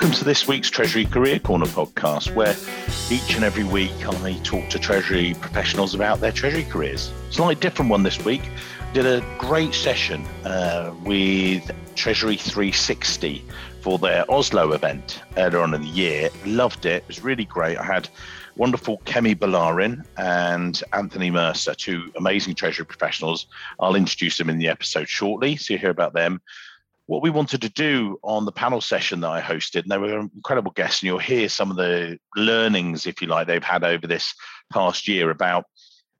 Welcome to this week's Treasury Career Corner podcast, where each and every week I talk to Treasury professionals about their Treasury careers. Slightly different one this week. Did a great session uh, with Treasury 360 for their Oslo event earlier on in the year. Loved it. It was really great. I had wonderful Kemi Balarin and Anthony Mercer, two amazing Treasury professionals. I'll introduce them in the episode shortly, so you hear about them what we wanted to do on the panel session that I hosted, and they were incredible guests, and you'll hear some of the learnings, if you like, they've had over this past year about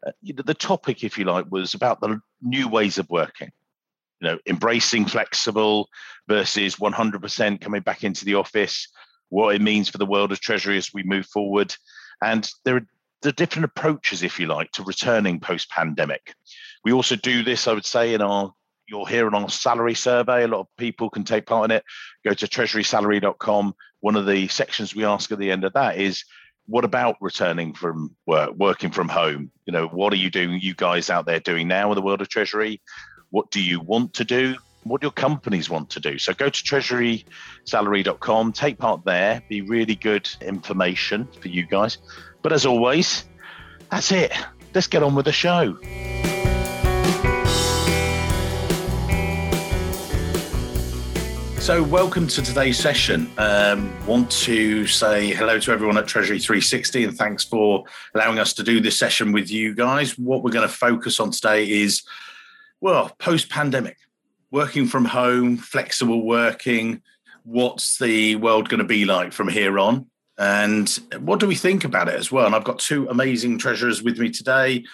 uh, the topic, if you like, was about the new ways of working. You know, embracing flexible versus 100% coming back into the office, what it means for the world of treasury as we move forward. And there are the different approaches, if you like, to returning post pandemic. We also do this, I would say, in our you'll hear it on a salary survey. A lot of people can take part in it. Go to treasurysalary.com. One of the sections we ask at the end of that is what about returning from work, working from home? You know, what are you doing, you guys out there doing now in the world of treasury? What do you want to do? What do your companies want to do? So go to treasurysalary.com, take part there, be really good information for you guys. But as always, that's it. Let's get on with the show. So, welcome to today's session. Um, want to say hello to everyone at Treasury 360 and thanks for allowing us to do this session with you guys. What we're going to focus on today is, well, post pandemic, working from home, flexible working. What's the world going to be like from here on? And what do we think about it as well? And I've got two amazing treasurers with me today.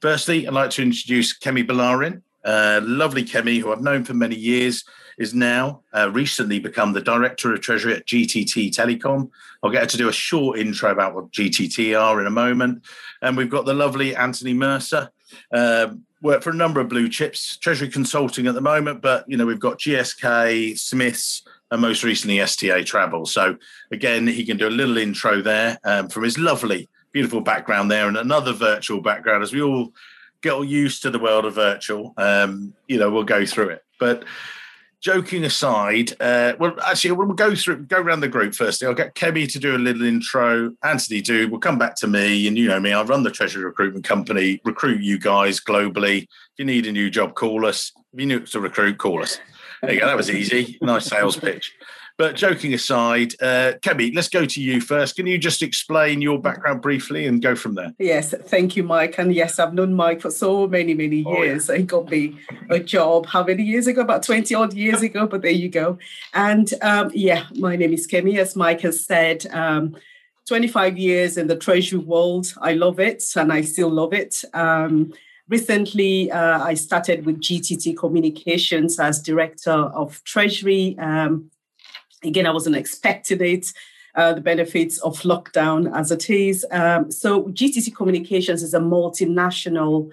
Firstly, I'd like to introduce Kemi Balarin, uh, lovely Kemi, who I've known for many years is now uh, recently become the Director of Treasury at GTT Telecom. I'll get her to do a short intro about what GTT are in a moment. And we've got the lovely Anthony Mercer. Uh, work for a number of blue chips, Treasury Consulting at the moment, but you know we've got GSK, Smiths, and most recently STA Travel. So again, he can do a little intro there um, from his lovely, beautiful background there, and another virtual background as we all get used to the world of virtual. Um, you know, we'll go through it, but joking aside, uh, well, actually, we'll go through, go around the group firstly. I'll get Kemi to do a little intro. Anthony, do. We'll come back to me, and you know me. I run the Treasury Recruitment Company, recruit you guys globally. If you need a new job, call us. If you need to recruit, call us. There you go. That was easy. Nice sales pitch. But joking aside, uh, Kemi, let's go to you first. Can you just explain your background briefly and go from there? Yes, thank you, Mike. And yes, I've known Mike for so many, many years. Oh, yeah. He got me a job how many years ago? About 20 odd years ago, but there you go. And um, yeah, my name is Kemi, as Mike has said. Um, 25 years in the treasury world. I love it and I still love it. Um, recently, uh, I started with GTT Communications as Director of Treasury. Um, Again, I wasn't expecting it. Uh, the benefits of lockdown as it is. Um, so, GTT Communications is a multinational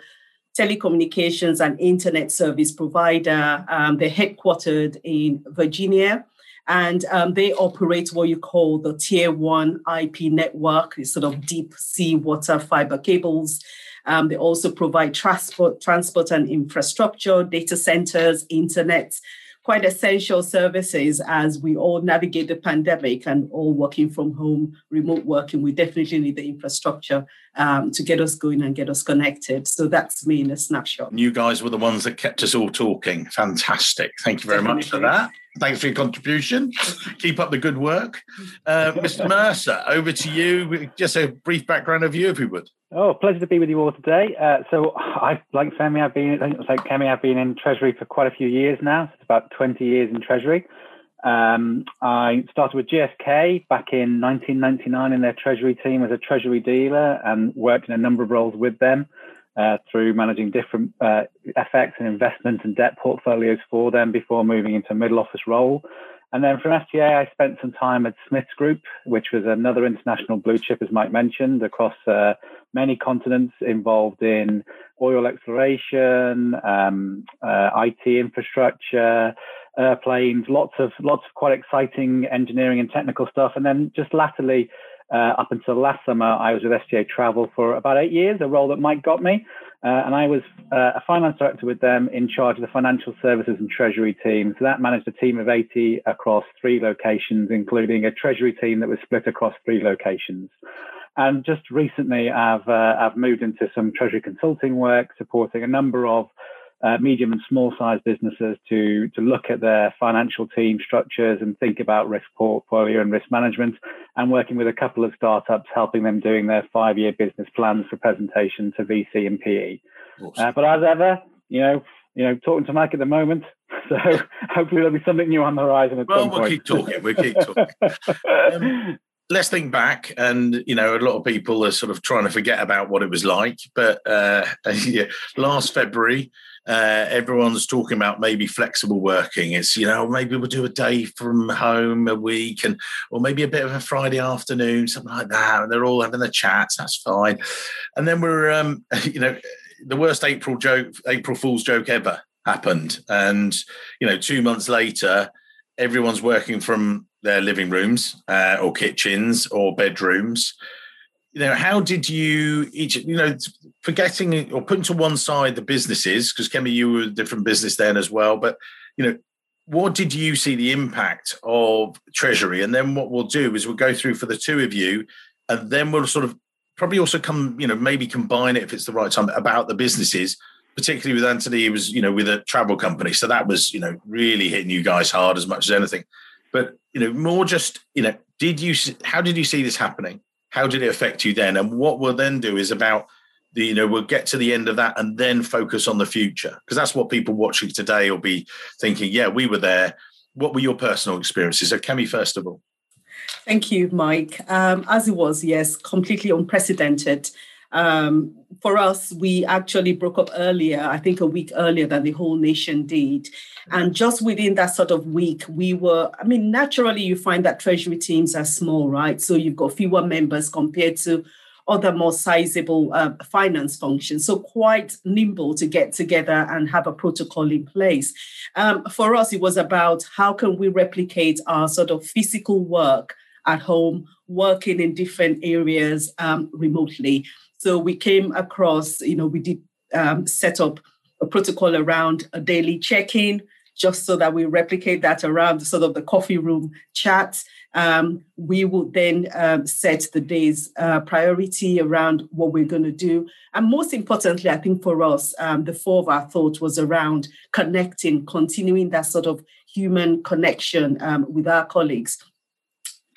telecommunications and internet service provider. Um, they're headquartered in Virginia and um, they operate what you call the tier one IP network, sort of deep sea water fiber cables. Um, they also provide transport, transport and infrastructure, data centers, internet, quite essential services as we all navigate the pandemic and all working from home, remote working. We definitely need the infrastructure um, to get us going and get us connected. So that's me in a snapshot. You guys were the ones that kept us all talking. Fantastic. Thank you very definitely. much for that. Thanks for your contribution. Keep up the good work. Uh, Mr. Mercer, over to you. Just a brief background of you, if you would. Oh, pleasure to be with you all today. Uh, so, I, like Femi, I've been, like Kemi, I've been in Treasury for quite a few years now. It's about 20 years in Treasury. Um, I started with GSK back in 1999 in their Treasury team as a Treasury dealer and worked in a number of roles with them uh, through managing different uh, FX and investment and debt portfolios for them before moving into a middle office role. And then from STA, I spent some time at Smiths Group, which was another international blue chip, as Mike mentioned, across uh, many continents involved in oil exploration, um, uh, IT infrastructure, airplanes, lots of lots of quite exciting engineering and technical stuff. And then just latterly, uh, up until last summer, I was with STA Travel for about eight years, a role that Mike got me. Uh, and I was uh, a finance director with them in charge of the financial services and treasury team. So that managed a team of 80 across three locations, including a treasury team that was split across three locations. And just recently, I've uh, I've moved into some treasury consulting work, supporting a number of uh, medium and small sized businesses to to look at their financial team structures and think about risk portfolio and risk management and working with a couple of startups helping them doing their five year business plans for presentation to VC and PE. Awesome. Uh, but as ever, you know, you know, talking to Mike at the moment. So hopefully there'll be something new on the horizon at well, some we'll point. keep talking. We'll keep talking. um, let's think back and you know a lot of people are sort of trying to forget about what it was like but uh, yeah, last february uh, everyone's talking about maybe flexible working. It's you know maybe we'll do a day from home a week, and or maybe a bit of a Friday afternoon, something like that. And they're all having the chats. That's fine. And then we're um, you know the worst April joke, April Fool's joke ever happened, and you know two months later, everyone's working from their living rooms uh, or kitchens or bedrooms you know, how did you each, you know, forgetting or putting to one side the businesses, because Kemi, you were a different business then as well, but, you know, what did you see the impact of Treasury? And then what we'll do is we'll go through for the two of you, and then we'll sort of probably also come, you know, maybe combine it if it's the right time about the businesses, particularly with Anthony, he was, you know, with a travel company. So that was, you know, really hitting you guys hard as much as anything. But, you know, more just, you know, did you, how did you see this happening? how did it affect you then? And what we'll then do is about the, you know, we'll get to the end of that and then focus on the future. Because that's what people watching today will be thinking, yeah, we were there. What were your personal experiences? So, Kemi, first of all. Thank you, Mike. Um, as it was, yes, completely unprecedented. Um, for us, we actually broke up earlier, I think a week earlier than the whole nation did. And just within that sort of week, we were, I mean, naturally, you find that treasury teams are small, right? So you've got fewer members compared to other more sizable uh, finance functions. So quite nimble to get together and have a protocol in place. Um, for us, it was about how can we replicate our sort of physical work at home, working in different areas um, remotely. So we came across, you know, we did um, set up a protocol around a daily check-in, just so that we replicate that around sort of the coffee room chat. Um, we would then um, set the day's uh, priority around what we're going to do. And most importantly, I think for us, um, the four of our thought was around connecting, continuing that sort of human connection um, with our colleagues.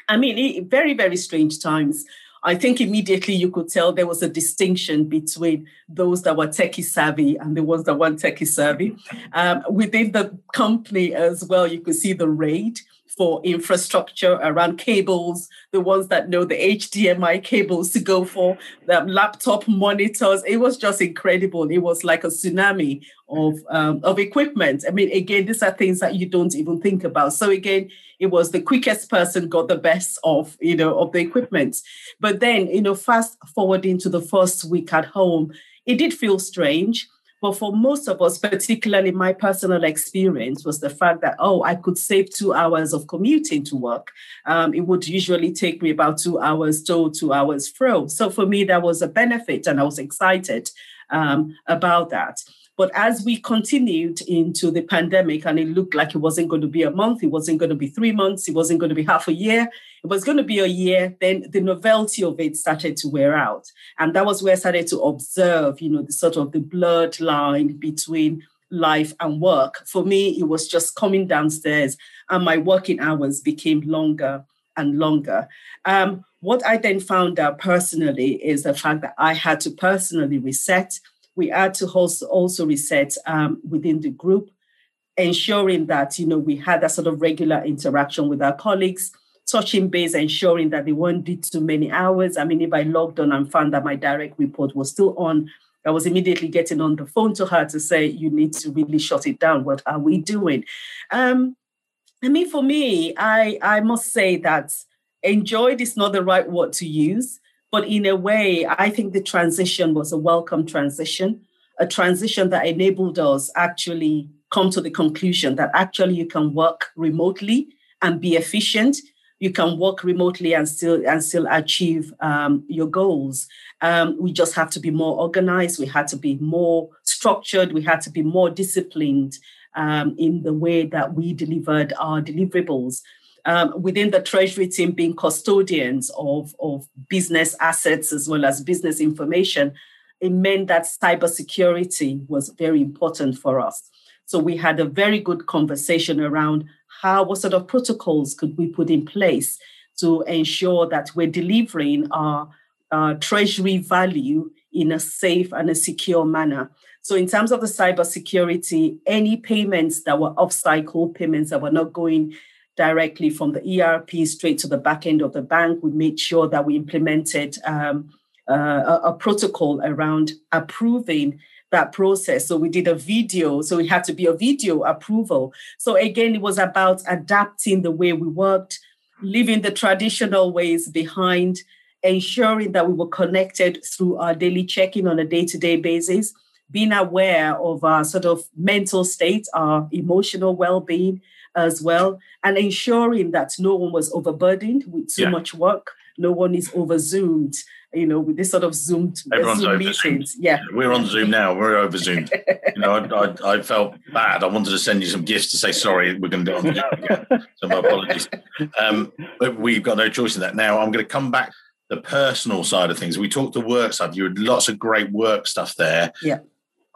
I mean, very, very strange times. I think immediately you could tell there was a distinction between those that were techie savvy and the ones that weren't techie savvy. Um, within the company as well, you could see the rate for infrastructure around cables, the ones that know the HDMI cables to go for, the laptop monitors. It was just incredible. It was like a tsunami of um, of equipment. I mean, again, these are things that you don't even think about. So again, it was the quickest person got the best of you know of the equipment. But then, you know, fast forwarding to the first week at home, it did feel strange but for most of us, particularly my personal experience, was the fact that, oh, I could save two hours of commuting to work. Um, it would usually take me about two hours to two hours fro. So for me, that was a benefit, and I was excited um, about that. But as we continued into the pandemic, and it looked like it wasn't going to be a month, it wasn't going to be three months, it wasn't going to be half a year, it was going to be a year, then the novelty of it started to wear out. And that was where I started to observe, you know, the sort of the blurred line between life and work. For me, it was just coming downstairs, and my working hours became longer and longer. Um, what I then found out personally is the fact that I had to personally reset we had to also, also reset um, within the group, ensuring that you know we had that sort of regular interaction with our colleagues, touching base, ensuring that they weren't did too many hours. I mean, if I logged on and found that my direct report was still on, I was immediately getting on the phone to her to say, "You need to really shut it down. What are we doing?" Um, I mean, for me, I I must say that enjoyed is not the right word to use but in a way, I think the transition was a welcome transition, a transition that enabled us actually come to the conclusion that actually you can work remotely and be efficient. you can work remotely and still and still achieve um, your goals. Um, we just have to be more organized. We had to be more structured. We had to be more disciplined um, in the way that we delivered our deliverables. Um, within the treasury team, being custodians of, of business assets as well as business information, it meant that cybersecurity was very important for us. So we had a very good conversation around how, what sort of protocols could we put in place to ensure that we're delivering our, our treasury value in a safe and a secure manner. So, in terms of the cybersecurity, any payments that were off cycle payments that were not going directly from the ERP straight to the back end of the bank, we made sure that we implemented um, uh, a, a protocol around approving that process. So we did a video. So it had to be a video approval. So again, it was about adapting the way we worked, leaving the traditional ways behind, ensuring that we were connected through our daily check-in on a day-to-day basis, being aware of our sort of mental state, our emotional well-being as well, and ensuring that no one was overburdened with too yeah. much work, no one is over zoomed you know, with this sort of Zoom, Everyone's Zoom meetings. Yeah. We're on Zoom now. We're over Zoomed. you know, I, I, I, felt bad. I wanted to send you some gifts to say, sorry, we're going to do it on Zoom again. So my apologies. Um, but we've got no choice in that. Now, I'm going to come back the personal side of things. We talked the work side. You had lots of great work stuff there. Yeah.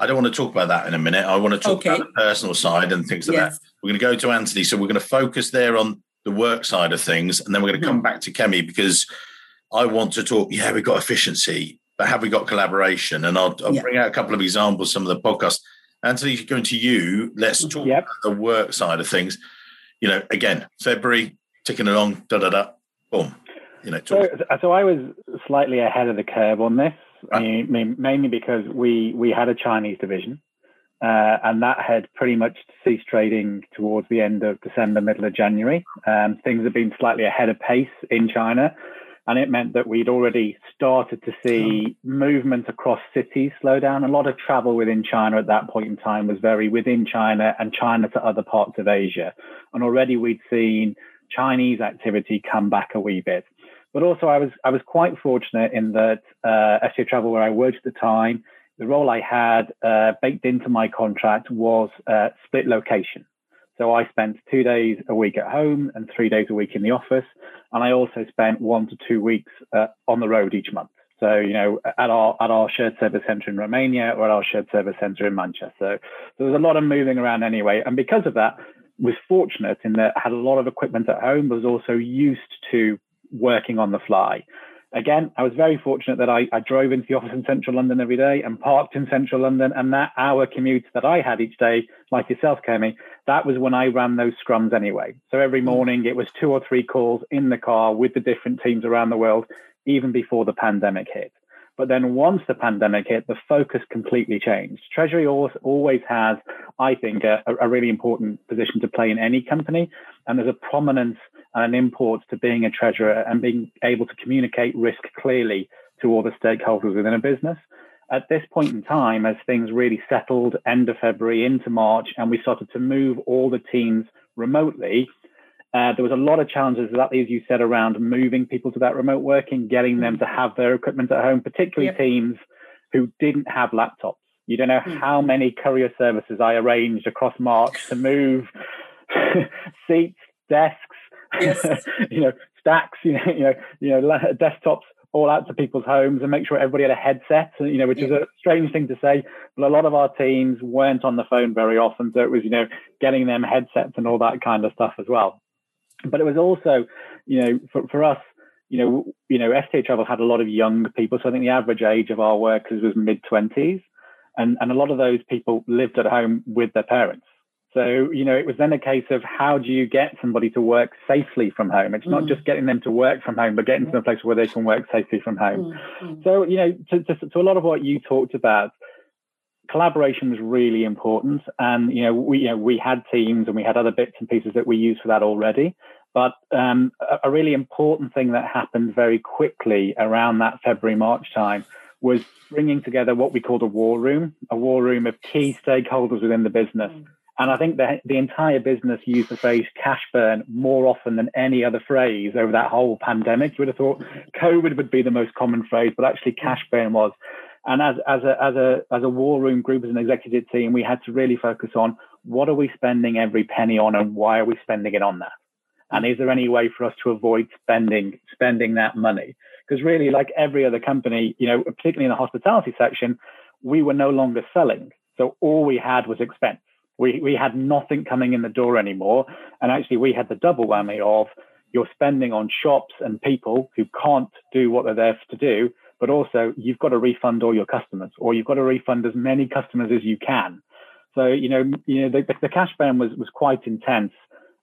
I don't want to talk about that in a minute. I want to talk okay. about the personal side and things like yes. that. We're going to go to Anthony. So we're going to focus there on the work side of things. And then we're going to come mm-hmm. back to Kemi because I want to talk, yeah, we've got efficiency, but have we got collaboration? And I'll, I'll yeah. bring out a couple of examples, some of the podcasts. Anthony, going to you, let's talk yep. about the work side of things. You know, again, February, ticking along, da da da, boom. You know, so, so I was slightly ahead of the curve on this. I mean, mainly because we we had a Chinese division, uh, and that had pretty much ceased trading towards the end of December, middle of January. Um, things have been slightly ahead of pace in China, and it meant that we'd already started to see movement across cities slow down. A lot of travel within China at that point in time was very within China and China to other parts of Asia. And already we'd seen Chinese activity come back a wee bit. But also, I was I was quite fortunate in that uh, STA Travel, where I worked at the time, the role I had uh, baked into my contract was uh, split location. So I spent two days a week at home and three days a week in the office. And I also spent one to two weeks uh, on the road each month. So, you know, at our at our shared service center in Romania or at our shared service center in Manchester. So there was a lot of moving around anyway. And because of that, was fortunate in that I had a lot of equipment at home, was also used to working on the fly again, I was very fortunate that I, I, drove into the office in central London every day and parked in central London. And that hour commute that I had each day, like yourself, Kemi, that was when I ran those scrums anyway. So every mm. morning it was two or three calls in the car with the different teams around the world, even before the pandemic hit. But then once the pandemic hit, the focus completely changed. Treasury always has, I think, a, a really important position to play in any company. And there's a prominence and an import to being a treasurer and being able to communicate risk clearly to all the stakeholders within a business. At this point in time, as things really settled end of February into March, and we started to move all the teams remotely, uh, there was a lot of challenges, exactly as you said, around moving people to that remote working, getting them to have their equipment at home, particularly yep. teams who didn't have laptops. You don't know mm. how many courier services I arranged across March to move seats, desks, yes. you know, stacks, you know, you know, you know, desktops all out to people's homes and make sure everybody had a headset, you know, which yeah. is a strange thing to say, but a lot of our teams weren't on the phone very often. So it was, you know, getting them headsets and all that kind of stuff as well. But it was also, you know, for, for us, you know, you know, STA Travel had a lot of young people. So I think the average age of our workers was mid twenties. And, and a lot of those people lived at home with their parents. So, you know, it was then a case of how do you get somebody to work safely from home? It's not mm. just getting them to work from home, but getting to a place where they can work safely from home. Mm. So, you know, to, to, to, a lot of what you talked about, collaboration was really important. And, you know, we, you know, we had teams and we had other bits and pieces that we used for that already. But um, a, a really important thing that happened very quickly around that February, March time was bringing together what we called a war room, a war room of key stakeholders within the business. Mm And I think that the entire business used the phrase cash burn more often than any other phrase over that whole pandemic. You would have thought COVID would be the most common phrase, but actually cash burn was. And as, as, a, as, a, as a war room group, as an executive team, we had to really focus on what are we spending every penny on and why are we spending it on that? And is there any way for us to avoid spending, spending that money? Because really, like every other company, you know, particularly in the hospitality section, we were no longer selling. So all we had was expense. We, we had nothing coming in the door anymore. And actually, we had the double whammy of you're spending on shops and people who can't do what they're there to do, but also you've got to refund all your customers or you've got to refund as many customers as you can. So, you know, you know the, the cash burn was, was quite intense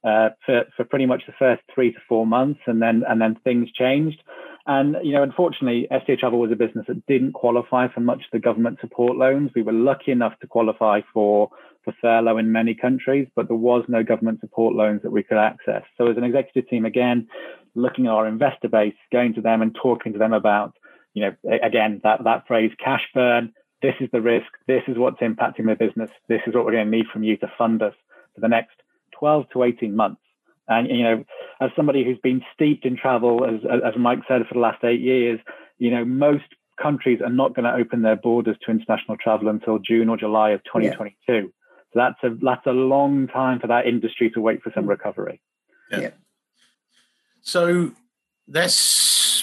uh, for, for pretty much the first three to four months. And then, and then things changed. And you know, unfortunately, STA Travel was a business that didn't qualify for much of the government support loans. We were lucky enough to qualify for for furlough in many countries, but there was no government support loans that we could access. So, as an executive team, again, looking at our investor base, going to them and talking to them about, you know, again that that phrase cash burn. This is the risk. This is what's impacting the business. This is what we're going to need from you to fund us for the next 12 to 18 months. And you know, as somebody who's been steeped in travel, as as Mike said, for the last eight years, you know, most countries are not going to open their borders to international travel until June or July of 2022. Yeah. So that's a that's a long time for that industry to wait for some mm. recovery. Yeah. yeah. So let's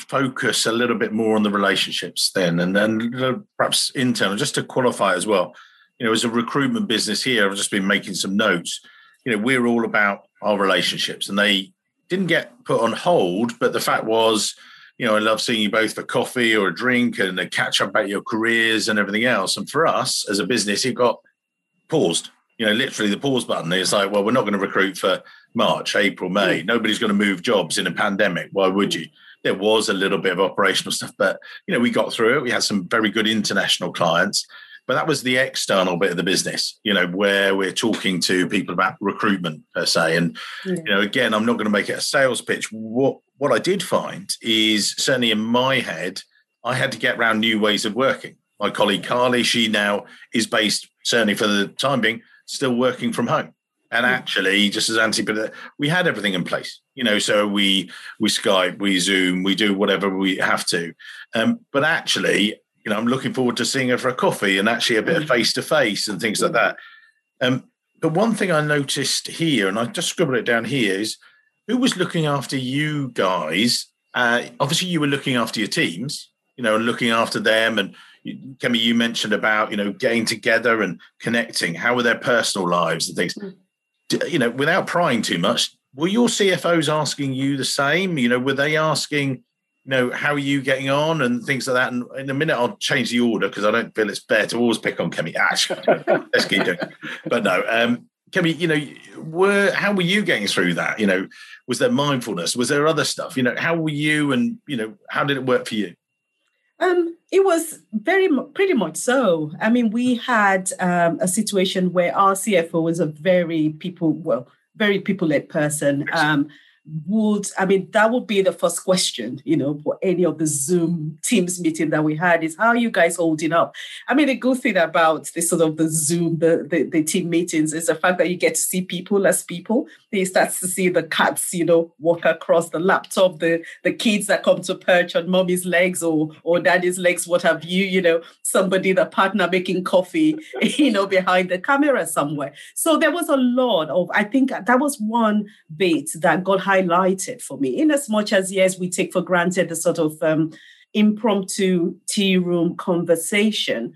focus a little bit more on the relationships then, and then perhaps internal, just to qualify as well. You know, as a recruitment business here, I've just been making some notes. You know, we're all about our relationships, and they didn't get put on hold. But the fact was, you know, I love seeing you both for coffee or a drink and a catch up about your careers and everything else. And for us as a business, it got paused. You know, literally the pause button. It's like, well, we're not going to recruit for March, April, May. Nobody's going to move jobs in a pandemic. Why would you? There was a little bit of operational stuff, but you know, we got through it. We had some very good international clients. But that was the external bit of the business, you know, where we're talking to people about recruitment per se. And yeah. you know, again, I'm not going to make it a sales pitch. What what I did find is certainly in my head, I had to get around new ways of working. My colleague Carly, she now is based certainly for the time being, still working from home. And actually, just as Anthony but we had everything in place, you know. So we we Skype, we Zoom, we do whatever we have to. Um, but actually, you know, I'm looking forward to seeing her for a coffee and actually a bit of face to face and things like that. Um, but one thing I noticed here, and I just scribbled it down here, is who was looking after you guys? Uh, obviously, you were looking after your teams, you know, and looking after them. And Kemi, you mentioned about you know getting together and connecting. How were their personal lives and things? Mm. You know, without prying too much, were your CFOs asking you the same? You know, were they asking? you know, how are you getting on and things like that. And in a minute, I'll change the order because I don't feel it's fair to always pick on Kemi. Ash, let's keep doing. It. But no, um, Kemi, you know, were how were you getting through that? You know, was there mindfulness? Was there other stuff? You know, how were you, and you know, how did it work for you? Um, it was very pretty much so. I mean, we had um, a situation where our CFO was a very people well, very people led person. Um, would i mean that would be the first question you know for any of the zoom teams meeting that we had is how are you guys holding up? I mean the good thing about this sort of the zoom the, the, the team meetings is the fact that you get to see people as people. You start to see the cats you know walk across the laptop the the kids that come to perch on mommy's legs or or daddy's legs what have you you know somebody the partner making coffee you know behind the camera somewhere. So there was a lot of i think that was one bit that got highlighted for me, in as much as, yes, we take for granted the sort of um, impromptu tea room conversation.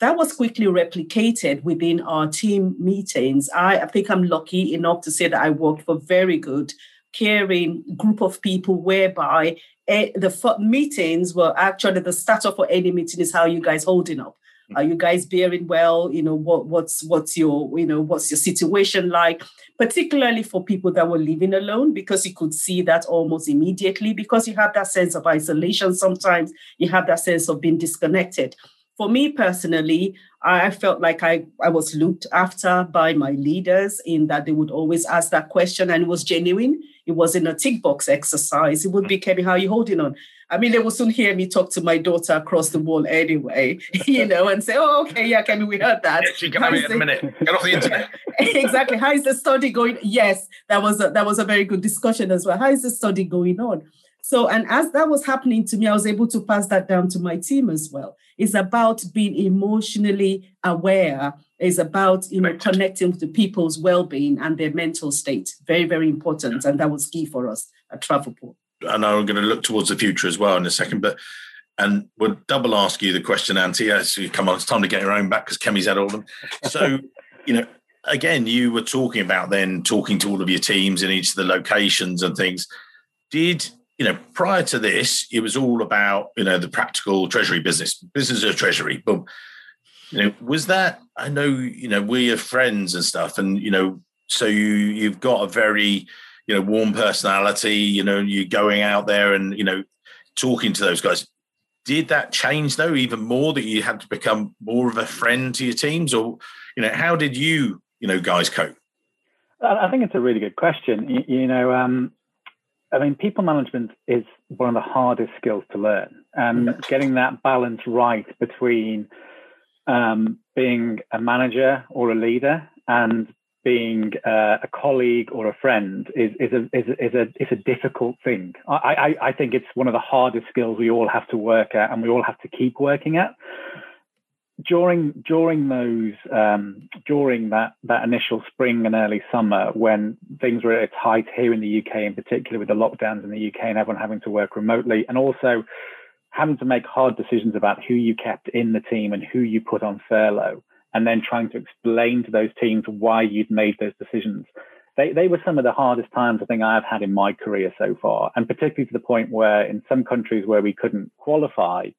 That was quickly replicated within our team meetings. I, I think I'm lucky enough to say that I worked for very good, caring group of people whereby eh, the meetings were actually the starter for any meeting is how you guys holding up are you guys bearing well? You know, what what's what's your, you know, what's your situation like? Particularly for people that were living alone, because you could see that almost immediately, because you have that sense of isolation sometimes, you have that sense of being disconnected. for me personally, I felt like I, I was looked after by my leaders in that they would always ask that question and it was genuine. It wasn't a tick box exercise. It would be, Kemi, how are you holding on? I mean, they will soon hear me talk to my daughter across the wall anyway, you know, and say, oh, okay, yeah, Kemi, we heard that. Yeah, she can have it in a minute. Get off the internet. exactly. How is the study going? Yes, that was a, that was a very good discussion as well. How is the study going on? So, and as that was happening to me, I was able to pass that down to my team as well. It's about being emotionally aware. It's about you know right. connecting to people's well-being and their mental state. Very, very important, and that was key for us at Travelport. Know I'm going to look towards the future as well in a second, but and we'll double ask you the question, Auntie. As you come on, it's time to get your own back because Kemi's had all of them. So, you know, again, you were talking about then talking to all of your teams in each of the locations and things. Did you know, prior to this, it was all about, you know, the practical treasury business, business of treasury. Boom. You know, was that I know, you know, we're friends and stuff, and you know, so you you've got a very, you know, warm personality, you know, you're going out there and, you know, talking to those guys. Did that change though, even more that you had to become more of a friend to your teams? Or, you know, how did you, you know, guys cope? I think it's a really good question. You, you know, um, I mean, people management is one of the hardest skills to learn, and getting that balance right between um, being a manager or a leader and being uh, a colleague or a friend is is a is a, is a, is a difficult thing. I, I I think it's one of the hardest skills we all have to work at, and we all have to keep working at during during those um, during that that initial spring and early summer when things were at its height here in the UK in particular with the lockdowns in the UK and everyone having to work remotely and also having to make hard decisions about who you kept in the team and who you put on furlough and then trying to explain to those teams why you'd made those decisions. They, they were some of the hardest times I think I've had in my career so far and particularly to the point where in some countries where we couldn't qualify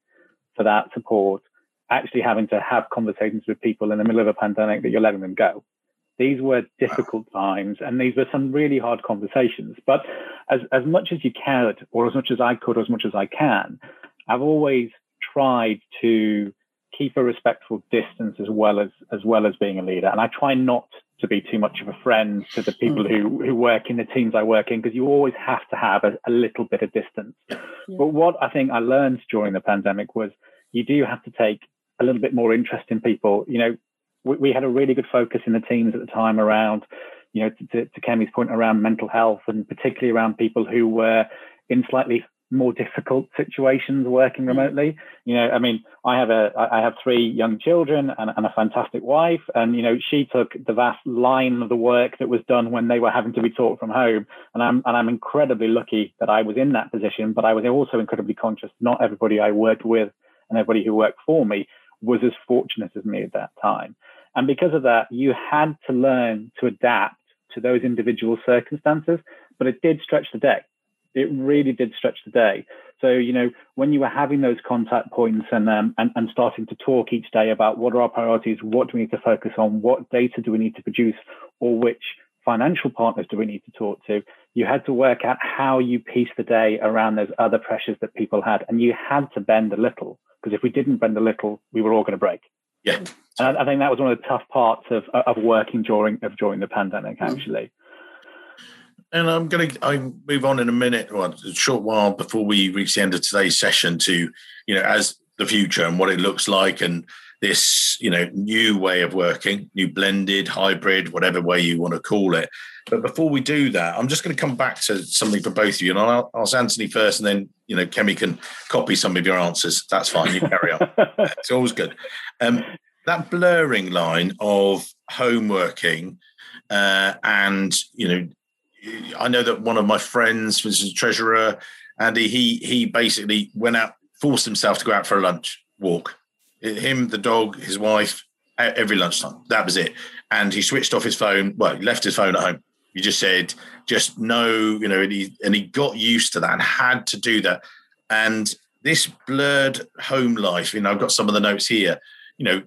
for that support actually having to have conversations with people in the middle of a pandemic that you're letting them go. These were difficult times and these were some really hard conversations. But as, as much as you cared, or as much as I could, or as much as I can, I've always tried to keep a respectful distance as well as as well as being a leader. And I try not to be too much of a friend to the people mm. who, who work in the teams I work in because you always have to have a, a little bit of distance. Yeah. But what I think I learned during the pandemic was you do have to take a little bit more interest in people. You know, we, we had a really good focus in the teams at the time around, you know, to, to Kemi's point around mental health and particularly around people who were in slightly more difficult situations working mm. remotely. You know, I mean, I have a I have three young children and, and, a fantastic wife, and you know, she took the vast line of the work that was done when they were having to be taught from home, and I'm and I'm incredibly lucky that I was in that position. But I was also incredibly conscious not everybody I worked with and everybody who worked for me was as fortunate as me at that time. And because of that, you had to learn to adapt to those individual circumstances, but it did stretch the day. It really did stretch the day. So, you know, when you were having those contact points and, um, and, and starting to talk each day about what are our priorities, what do we need to focus on, what data do we need to produce, or which financial partners do we need to talk to, you had to work out how you piece the day around those other pressures that people had. And you had to bend a little because if we didn't bend a little, we were all going to break. Yeah, and I, I, think that was one of the tough parts of of working during of during the pandemic, mm. actually. And I'm going to I move on in a minute, or a short while before we reach the end of today's session to, you know, as the future and what it looks like, and this, you know, new way of working, new blended, hybrid, whatever way you want to call it. But before we do that, I'm just going to come back to something for both of you, and I'll ask Anthony first, and then you know Kemi can copy some of your answers. That's fine. You carry on. it's always good. Um, that blurring line of home working uh, and you know, I know that one of my friends was a treasurer, Andy. He he basically went out, forced himself to go out for a lunch walk. Him, the dog, his wife, every lunchtime. That was it. And he switched off his phone. Well, he left his phone at home you just said, just no, you know, and he, and he got used to that and had to do that. And this blurred home life, you know, I've got some of the notes here. You know,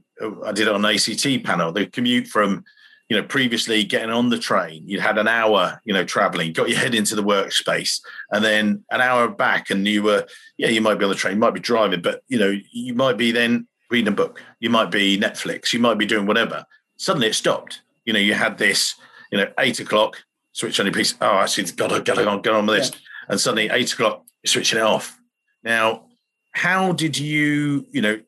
I did it on ACT panel. The commute from, you know, previously getting on the train, you'd had an hour, you know, traveling, got your head into the workspace, and then an hour back, and you were, yeah, you might be on the train, you might be driving, but you know, you might be then reading a book, you might be Netflix, you might be doing whatever. Suddenly it stopped. You know, you had this, you know, eight o'clock, switch on your piece. Oh, actually, got to get on, get on with this. Yeah. And suddenly eight o'clock, you're switching it off. Now, how did you, you know,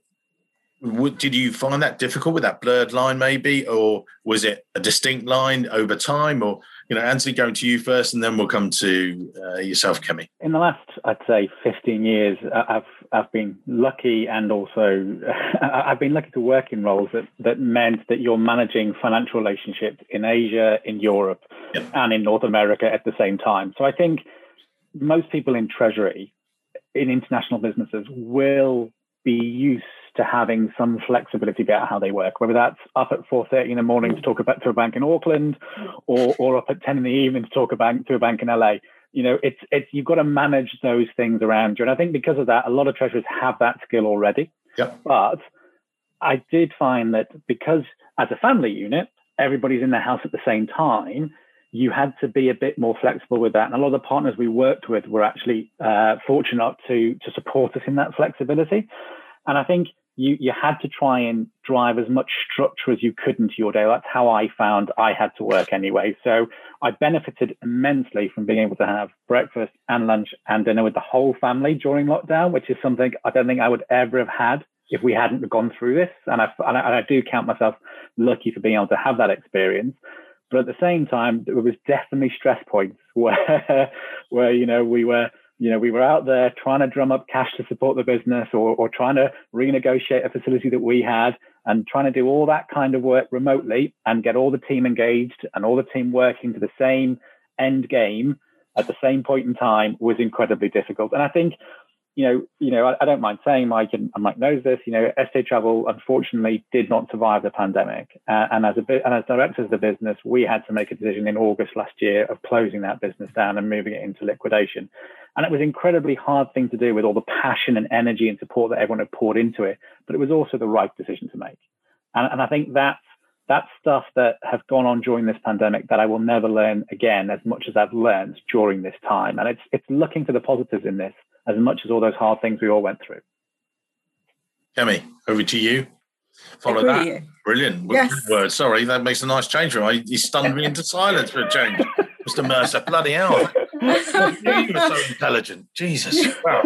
did you find that difficult with that blurred line maybe or was it a distinct line over time or you know anthony going to you first and then we'll come to uh, yourself kemi in the last i'd say 15 years i've i've been lucky and also i've been lucky to work in roles that that meant that you're managing financial relationships in asia in europe yep. and in north america at the same time so i think most people in treasury in international businesses will be used to having some flexibility about how they work, whether that's up at 4.30 in the morning to talk about to a bank in Auckland or, or up at 10 in the evening to talk about to a bank in LA. You know, it's it's you've got to manage those things around you. And I think because of that, a lot of treasurers have that skill already. Yep. But I did find that because as a family unit, everybody's in the house at the same time, you had to be a bit more flexible with that. And a lot of the partners we worked with were actually uh, fortunate to to support us in that flexibility. And I think you you had to try and drive as much structure as you could into your day. That's how I found I had to work anyway. So I benefited immensely from being able to have breakfast and lunch and dinner with the whole family during lockdown, which is something I don't think I would ever have had if we hadn't gone through this. And I, and I, and I do count myself lucky for being able to have that experience. But at the same time, there was definitely stress points where, where you know we were you know, we were out there trying to drum up cash to support the business or, or trying to renegotiate a facility that we had and trying to do all that kind of work remotely and get all the team engaged and all the team working to the same end game at the same point in time was incredibly difficult. And I think you know, you know, I, I, don't mind saying, Mike, and Mike knows this. You know, STA Travel unfortunately did not survive the pandemic, uh, and as a and as directors of the business, we had to make a decision in August last year of closing that business down and moving it into liquidation. And it was an incredibly hard thing to do with all the passion and energy and support that everyone had poured into it. But it was also the right decision to make. And, and I think that's that's stuff that has gone on during this pandemic that I will never learn again as much as I've learned during this time. And it's it's looking for the positives in this as much as all those hard things we all went through. Kemi, over to you. Follow that. Brilliant. Yes. Word. Sorry, that makes a nice change. Right? He stunned me into silence for a change. Mr. Mercer, bloody hell. you were so intelligent. Jesus. Wow.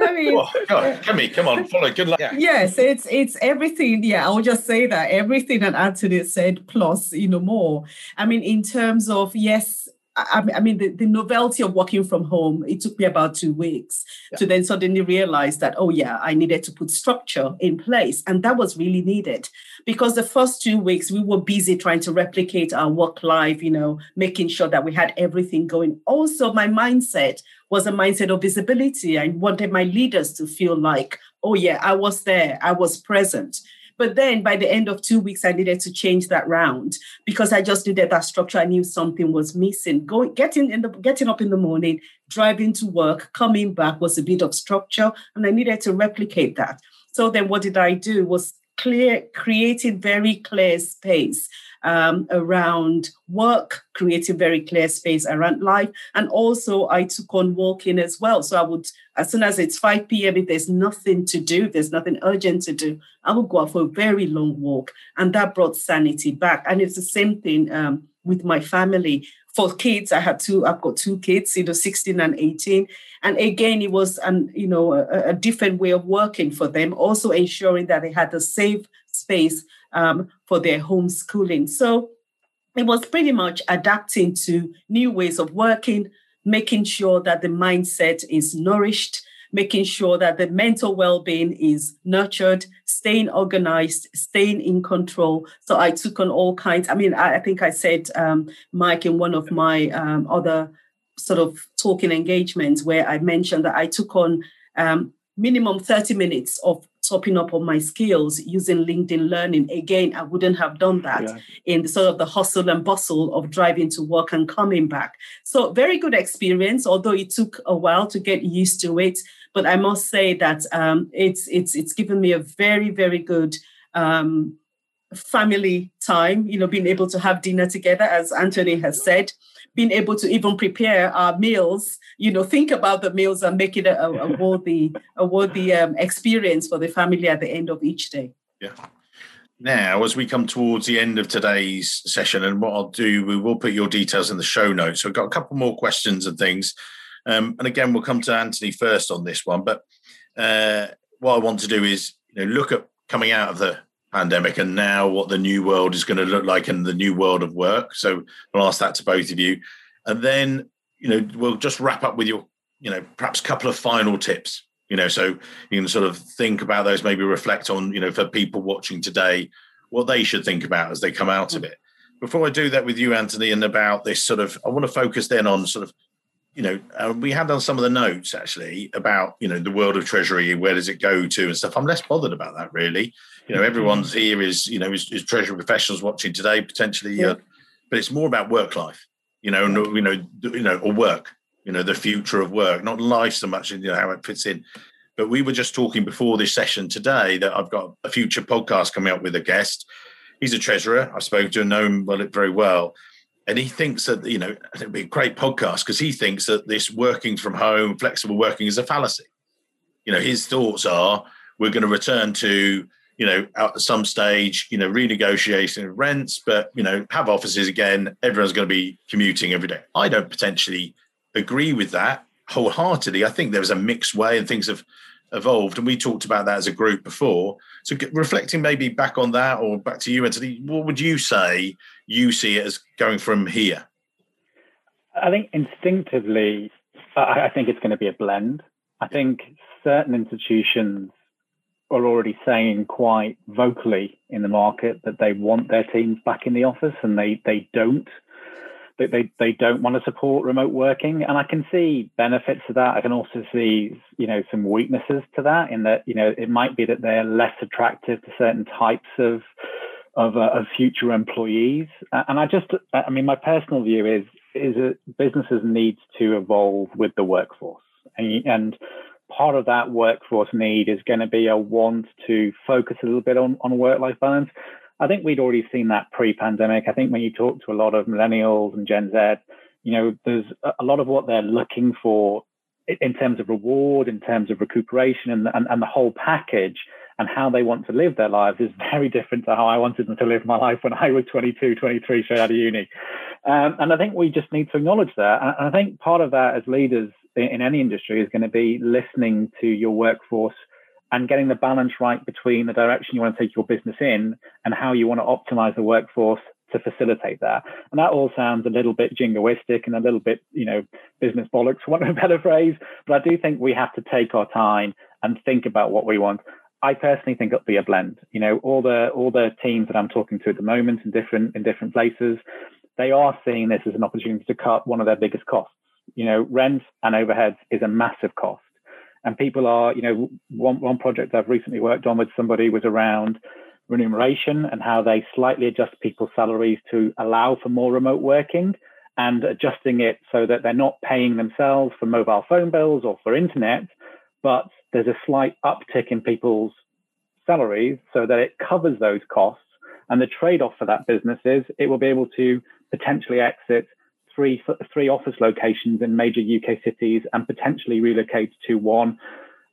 I mean, oh, God, Kemi, come on, follow. Good luck. Yeah. Yes, it's it's everything. Yeah, I'll just say that everything that Anthony said, plus you know more. I mean, in terms of yes, I, mean, the, the, novelty of working from home, it took me about two weeks yeah. to then suddenly realize that, oh, yeah, I needed to put structure in place. And that was really needed because the first two weeks we were busy trying to replicate our work life, you know, making sure that we had everything going. Also, my mindset was a mindset of visibility. I wanted my leaders to feel like, oh, yeah, I was there, I was present. But then by the end of two weeks, I needed to change that round because I just needed that structure. I knew something was missing. Going, getting in the, getting up in the morning, driving to work, coming back was a bit of structure, and I needed to replicate that. So then, what did I do? Was clear, creating very clear space um, around work, creating very clear space around life. And also, I took on walking as well. So I would, as soon as it's 5 p.m., if there's nothing to do, if there's nothing urgent to do, I would go out for a very long walk. And that brought sanity back. And it's the same thing um, with my family. For kids, I had two, I've got two kids, you know, 16 and 18. And again, it was an, you know, a, a different way of working for them, also ensuring that they had a safe space um, for their homeschooling. So it was pretty much adapting to new ways of working, making sure that the mindset is nourished, making sure that the mental well-being is nurtured, staying organized, staying in control. So I took on all kinds. I mean, I, I think I said, um, Mike, in one of my um, other sort of talking engagements where I mentioned that I took on um, minimum 30 minutes of topping up on my skills using LinkedIn Learning. Again, I wouldn't have done that yeah. in the sort of the hustle and bustle of driving to work and coming back. So very good experience, although it took a while to get used to it. But I must say that um, it's it's it's given me a very very good um, family time. You know, being able to have dinner together, as Anthony has said being able to even prepare our meals, you know, think about the meals and make it a, a worthy, a worthy um, experience for the family at the end of each day. Yeah. Now, as we come towards the end of today's session, and what I'll do, we will put your details in the show notes. So, I've got a couple more questions and things. Um, and again, we'll come to Anthony first on this one. But uh, what I want to do is, you know, look at coming out of the pandemic and now what the new world is going to look like and the new world of work. So, I'll ask that to both of you, and then, you know, we'll just wrap up with your, you know, perhaps couple of final tips you know so you can sort of think about those maybe reflect on you know for people watching today what they should think about as they come out of it before i do that with you anthony and about this sort of i want to focus then on sort of you know uh, we had on some of the notes actually about you know the world of treasury where does it go to and stuff. I'm less bothered about that really. You know everyone's here is you know is, is treasury professionals watching today potentially yeah. uh, but it's more about work life you know yeah. you know you know or work you know the future of work not life so much you know how it fits in. But we were just talking before this session today that i've got a future podcast coming up with a guest. He's a treasurer. I spoke to and know him well very well and he thinks that you know it'd be a great podcast because he thinks that this working from home flexible working is a fallacy. You know his thoughts are we're going to return to you know at some stage you know renegotiating rents but you know have offices again. Everyone's going to be commuting every day. I don't potentially agree with that wholeheartedly. I think there was a mixed way and things have evolved. And we talked about that as a group before. So reflecting maybe back on that or back to you, Anthony, what would you say you see it as going from here? I think instinctively, I think it's going to be a blend. I think certain institutions are already saying quite vocally in the market that they want their teams back in the office and they, they don't they, they, don't want to support remote working. And i can see benefits to that. I can also see you know some weaknesses to that in that you know it might be that they're less attractive to certain types of of, uh, of future employees. And i just i mean my personal view is is that businesses need to evolve with the workforce. And, and part of that workforce need is going to be a want to focus a little bit on, on work life balance I think we'd already seen that pre-pandemic. I think when you talk to a lot of millennials and Gen Z, you know, there's a lot of what they're looking for in terms of reward, in terms of recuperation, and, and, and the whole package and how they want to live their lives is very different to how I wanted them to live my life when I was 22, 23, straight out of uni. Um, and I think we just need to acknowledge that. And I think part of that as leaders in, in any industry is going to be listening to your workforce and getting the balance right between the direction you want to take your business in and how you want to optimize the workforce to facilitate that. And that all sounds a little bit jingoistic and a little bit, you know, business bollocks, for want of a better phrase. But I do think we have to take our time and think about what we want. I personally think it'll be a blend. You know, all the all the teams that I'm talking to at the moment in different in different places, they are seeing this as an opportunity to cut one of their biggest costs. You know, rent and overheads is a massive cost and people are, you know, one, one project I've recently worked on with somebody was around remuneration and how they slightly adjust people's salaries to allow for more remote working and adjusting it so that they're not paying themselves for mobile phone bills or for internet, but there's a slight uptick in people's salaries so that it covers those costs. And the trade off for that business is it will be able to potentially exit three three office locations in major UK cities and potentially relocate to one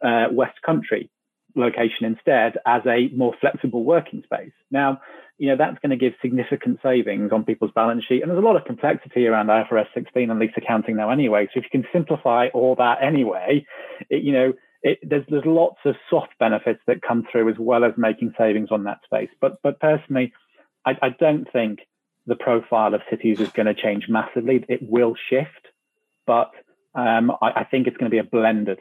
uh, West Country location instead as a more flexible working space. Now, you know that's going to give significant savings on people's balance sheet, and there's a lot of complexity around IFRS 16 and lease accounting now anyway. So if you can simplify all that anyway, it, you know. It, there's there's lots of soft benefits that come through as well as making savings on that space. But but personally, I, I don't think the profile of cities is going to change massively. It will shift, but um, I, I, think it's going to be a blended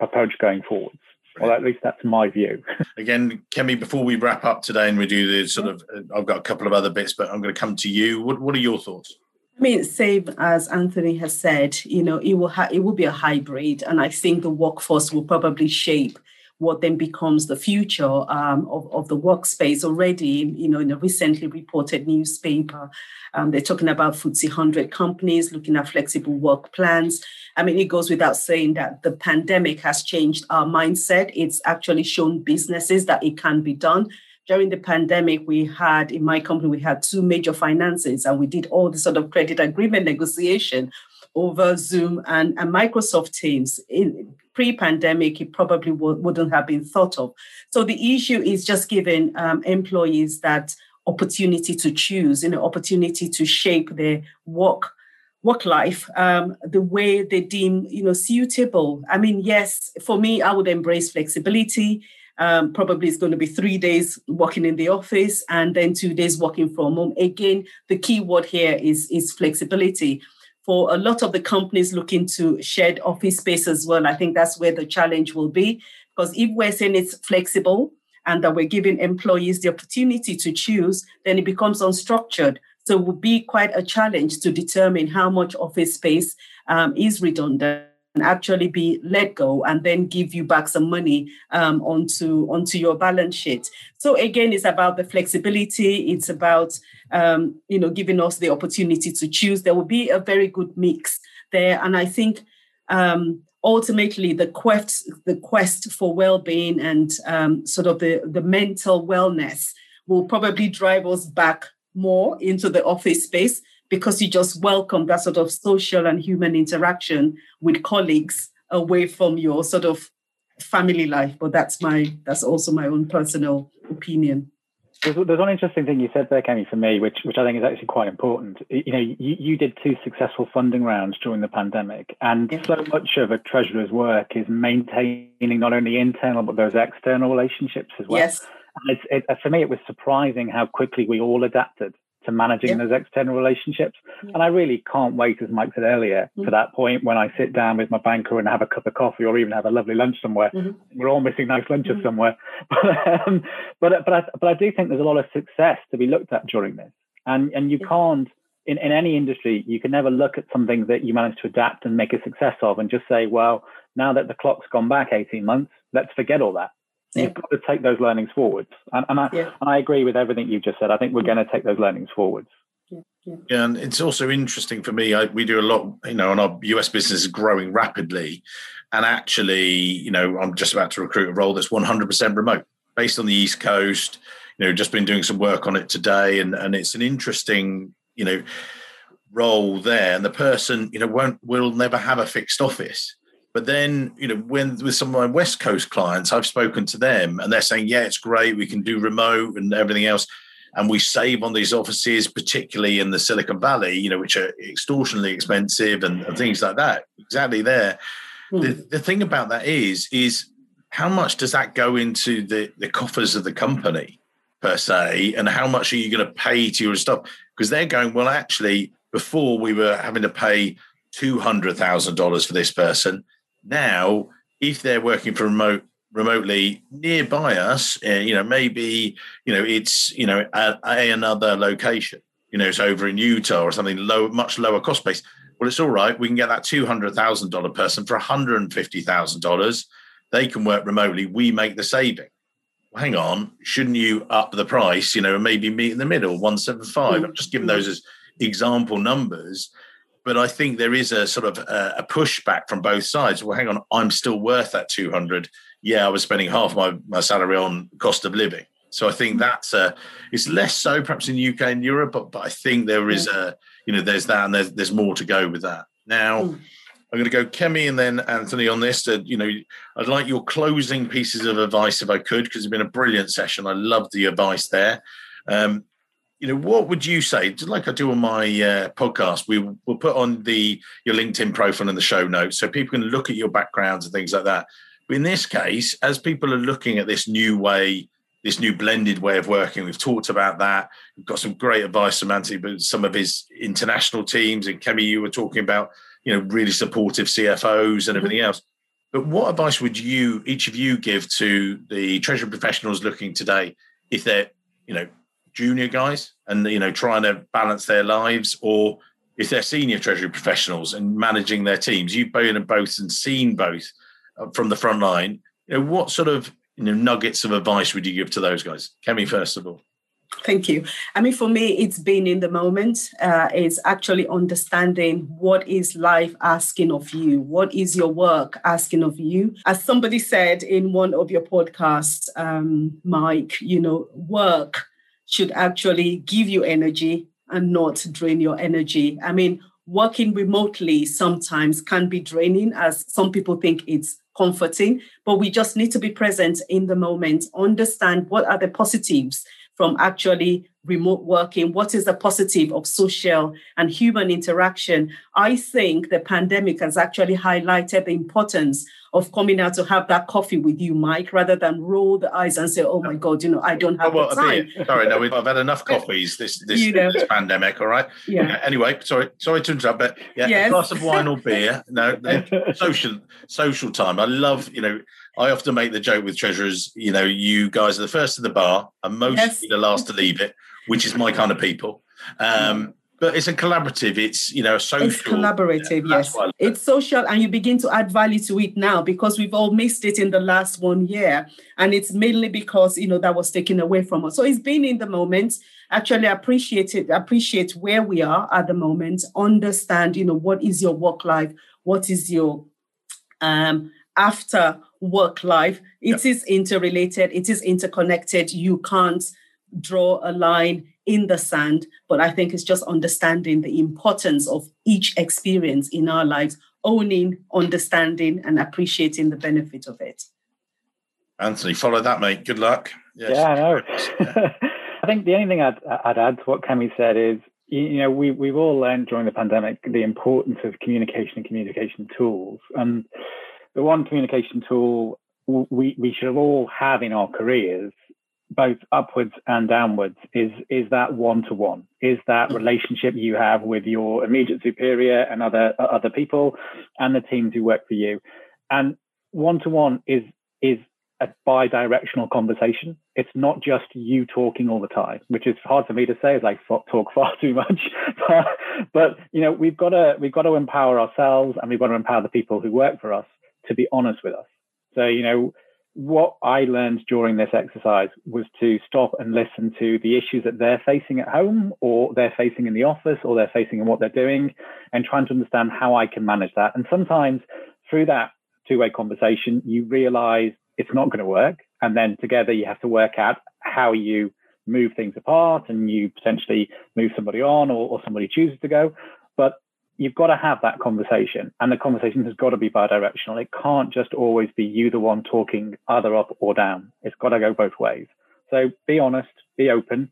approach going forwards. Right. Well, at least that's my view. Again, Kemi, before we wrap up today and we do the sort of, uh, I've got a couple of other bits, but I'm going to come to you. What, what are your thoughts? I mean, same as Anthony has said, you know, it will ha- it will be a hybrid, and I think the workforce will probably shape what then becomes the future um, of, of the workspace. Already, you know, in a recently reported newspaper, um, they're talking about FTSE 100 companies looking at flexible work plans. I mean, it goes without saying that the pandemic has changed our mindset. It's actually shown businesses that it can be done during the pandemic, we had in my company, we had two major finances and we did all the sort of credit agreement negotiation over Zoom and, and Microsoft Teams. In pre-pandemic, it probably w- wouldn't have been thought of. So the issue is just giving um, employees that opportunity to choose, you know, opportunity to shape their work work life um, the way they deem you know suitable. I mean yes for me i would embrace flexibility. Um, probably it's going to be three days working in the office and then two days working from home. Again the key word here is is flexibility for a lot of the companies looking to shared office space as well i think that's where the challenge will be because if we're saying it's flexible and that we're giving employees the opportunity to choose, then it becomes unstructured. So it would be quite a challenge to determine how much office space um, is redundant actually be let go and then give you back some money um, onto onto your balance sheet. So again, it's about the flexibility. It's about um, you know giving us the opportunity to choose. There will be a very good mix there, and I think um, ultimately the quest the quest for well-being and um, sort of the the mental wellness will probably drive us back more into the office space because you just welcome that sort of social and human interaction with colleagues away from your sort of family life but that's my that's also my own personal opinion there's, there's one interesting thing you said there, Kemi, for me, which which I think is actually quite important. You know, you, you did two successful funding rounds during the pandemic, and yeah. so much of a treasurer's work is maintaining not only internal but those external relationships as well. Yes. And it's, it, for me, it was surprising how quickly we all adapted to managing yep. those external relationships. Yep. And I really can't wait, as Mike said earlier, mm-hmm. for that point when I sit down with my banker and have a cup of coffee or even have a lovely lunch somewhere. Mm-hmm. We're all missing nice lunches mm-hmm. somewhere. But, um, but, but, I, but I do think there's a lot of success to be looked at during this. And, and you can't, in, in any industry, you can never look at something that you manage to adapt and make a success of and just say, well, now that the clock's gone back 18 months, let's forget all that. Yeah. You've got to take those learnings forwards. And, and I, yeah. and I agree with everything you've just said. I think we're mm. going to take those learnings forwards. Yeah, yeah. and it's also interesting for me. I, we do a lot, you know, and our US business is growing rapidly. And actually, you know, I'm just about to recruit a role that's 100% remote, based on the East Coast. You know, just been doing some work on it today, and and it's an interesting, you know, role there. And the person, you know, won't will never have a fixed office but then, you know, when with some of my West Coast clients, I've spoken to them and they're saying, yeah, it's great. We can do remote and everything else. And we save on these offices, particularly in the Silicon Valley, you know, which are extortionately expensive and, and things like that. Exactly there. Mm. The, the thing about that is, is how much does that go into the, the coffers of the company per se? And how much are you going to pay to your stuff? Because they're going, well, actually, before we were having to pay $200,000 for this person now, if they're working from remote remotely nearby us, uh, you know, maybe you know it's you know a, a, another location. You know, it's over in Utah or something low, much lower cost base. Well, it's all right. We can get that two hundred thousand dollar person for one hundred and fifty thousand dollars. They can work remotely. We make the saving. Well, hang on, shouldn't you up the price? You know, and maybe meet in the middle, one seven five. I'm just giving those as example numbers but I think there is a sort of a, a, pushback from both sides. Well, hang on, I'm still worth that 200. Yeah, I was spending half my, my salary on cost of living. So I think that's a, it's less so perhaps in the UK and Europe, but, but I think there is a, you know, there's that and there's, there's more to go with that. Now, mm. I'm going to go Kemi and then Anthony on this. To, you know, I'd like your closing pieces of advice if I could, because it's been a brilliant session. I love the advice there. Um, you know, what would you say? Like I do on my uh, podcast, we will put on the your LinkedIn profile in the show notes so people can look at your backgrounds and things like that. But in this case, as people are looking at this new way, this new blended way of working, we've talked about that. We've got some great advice from Anthony, but some of his international teams and Kemi, you were talking about, you know, really supportive CFOs and everything else. But what advice would you, each of you, give to the treasury professionals looking today if they're, you know, junior guys and you know trying to balance their lives or if they're senior treasury professionals and managing their teams you've been in both and seen both uh, from the front line you know what sort of you know nuggets of advice would you give to those guys kemi first of all Thank you. I mean, for me, it's been in the moment. Uh, it's actually understanding what is life asking of you. What is your work asking of you? As somebody said in one of your podcasts, um, Mike, you know, work should actually give you energy and not drain your energy. I mean, working remotely sometimes can be draining, as some people think it's comforting, but we just need to be present in the moment, understand what are the positives from actually remote working? What is the positive of social and human interaction? I think the pandemic has actually highlighted the importance of coming out to have that coffee with you, Mike, rather than roll the eyes and say, "Oh my God, you know, I don't have well, the time." Sorry, no, I've had enough coffees this this, you know. this pandemic. All right. Yeah. yeah. Anyway, sorry, sorry to interrupt, but yeah, yes. a glass of wine or beer. No, social social time. I love you know I often make the joke with treasurers, you know, you guys are the first to the bar and most yes. the last to leave it, which is my kind of people. Um, but it's a collaborative, it's, you know, a social. It's collaborative, yeah, yes. It's social and you begin to add value to it now because we've all missed it in the last one year. And it's mainly because, you know, that was taken away from us. So it's been in the moment actually appreciate it, appreciate where we are at the moment, understand, you know, what is your work life, what is your um after work life. It is interrelated, it is interconnected. You can't draw a line in the sand, but I think it's just understanding the importance of each experience in our lives, owning, understanding, and appreciating the benefit of it. Anthony, follow that, mate. Good luck. Yes. Yeah, I know. I think the only thing I'd, I'd add to what Kemi said is, you know, we, we've all learned during the pandemic the importance of communication and communication tools. And the one communication tool we, we should all have in our careers, both upwards and downwards, is is that one to one, is that hmm. relationship you have with your immediate superior and other other people, and the teams who work for you, and one to one is is a bi-directional conversation. It's not just you talking all the time, which is hard for me to say as I talk far too much. but, but you know, we've got to we've got to empower ourselves and we've got to empower the people who work for us to be honest with us. So, you know, what I learned during this exercise was to stop and listen to the issues that they're facing at home or they're facing in the office or they're facing in what they're doing and trying to understand how I can manage that. And sometimes through that two way conversation, you realize it's not going to work. And then together you have to work out how you move things apart and you potentially move somebody on or, or somebody chooses to go. But you've got to have that conversation and the conversation has got to be bi-directional. It can't just always be you the one talking either up or down. It's got to go both ways. So be honest be open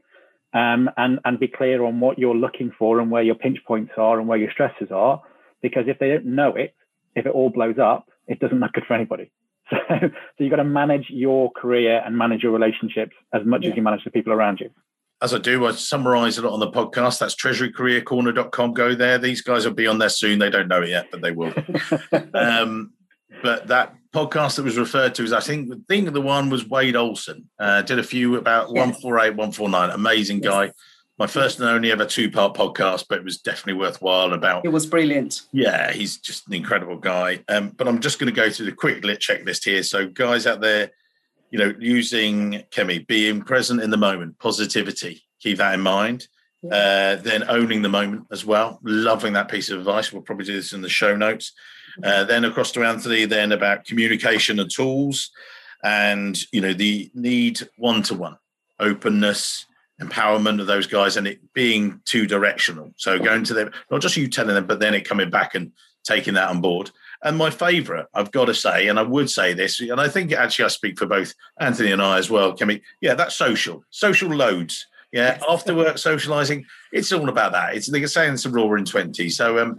um, and and be clear on what you're looking for and where your pinch points are and where your stresses are because if they don't know it if it all blows up it doesn't look good for anybody. So, so you've got to manage your career and manage your relationships as much yeah. as you manage the people around you as I do, I summarize it on the podcast. That's treasurycareercorner.com. Go there. These guys will be on there soon. They don't know it yet, but they will. um, but that podcast that was referred to is, I think, the thing the one was Wade Olson. Uh, did a few about yes. 148, 149. Amazing yes. guy. My first and only ever two part podcast, but it was definitely worthwhile. About it was brilliant. Yeah, he's just an incredible guy. Um, but I'm just going to go through the quick lit checklist here. So, guys out there, you know, using Kemi, being present in the moment, positivity, keep that in mind. Yeah. Uh, then owning the moment as well. Loving that piece of advice. We'll probably do this in the show notes. Uh, then across to Anthony, then about communication and tools, and you know the need one to one openness, empowerment of those guys, and it being two directional. So going to them, not just you telling them, but then it coming back and taking that on board. And my favourite, I've got to say, and I would say this, and I think actually I speak for both Anthony and I as well. We? Yeah, that's social, social loads. Yeah, after work socialising, it's all about that. It's like saying it's a roaring twenty. So, um,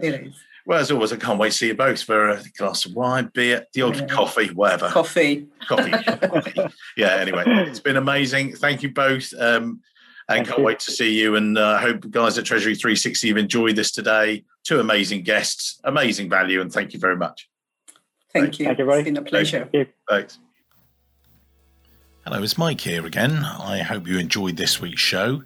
well, as always, I can't wait to see you both for a glass of wine, beer, the old yeah. coffee, whatever. Coffee. Coffee. Yeah, anyway, it's been amazing. Thank you both. Um, and Thank can't you. wait to see you. And I uh, hope guys at Treasury 360 have enjoyed this today. Two amazing guests, amazing value, and thank you very much. Thank Thanks. you. Thank you, It's been a pleasure. Thanks. Hello, it's Mike here again. I hope you enjoyed this week's show.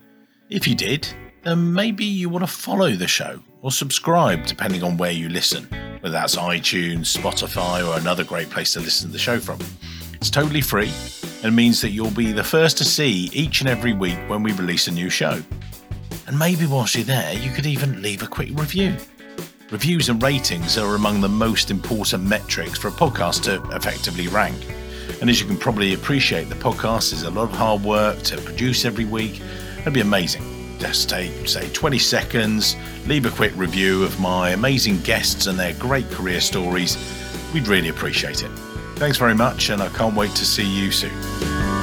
If you did, then maybe you want to follow the show or subscribe, depending on where you listen, whether that's iTunes, Spotify, or another great place to listen to the show from. It's totally free and means that you'll be the first to see each and every week when we release a new show. And maybe whilst you're there, you could even leave a quick review. Reviews and ratings are among the most important metrics for a podcast to effectively rank. And as you can probably appreciate, the podcast is a lot of hard work to produce every week. It'd be amazing. Just take, say, 20 seconds, leave a quick review of my amazing guests and their great career stories. We'd really appreciate it. Thanks very much, and I can't wait to see you soon.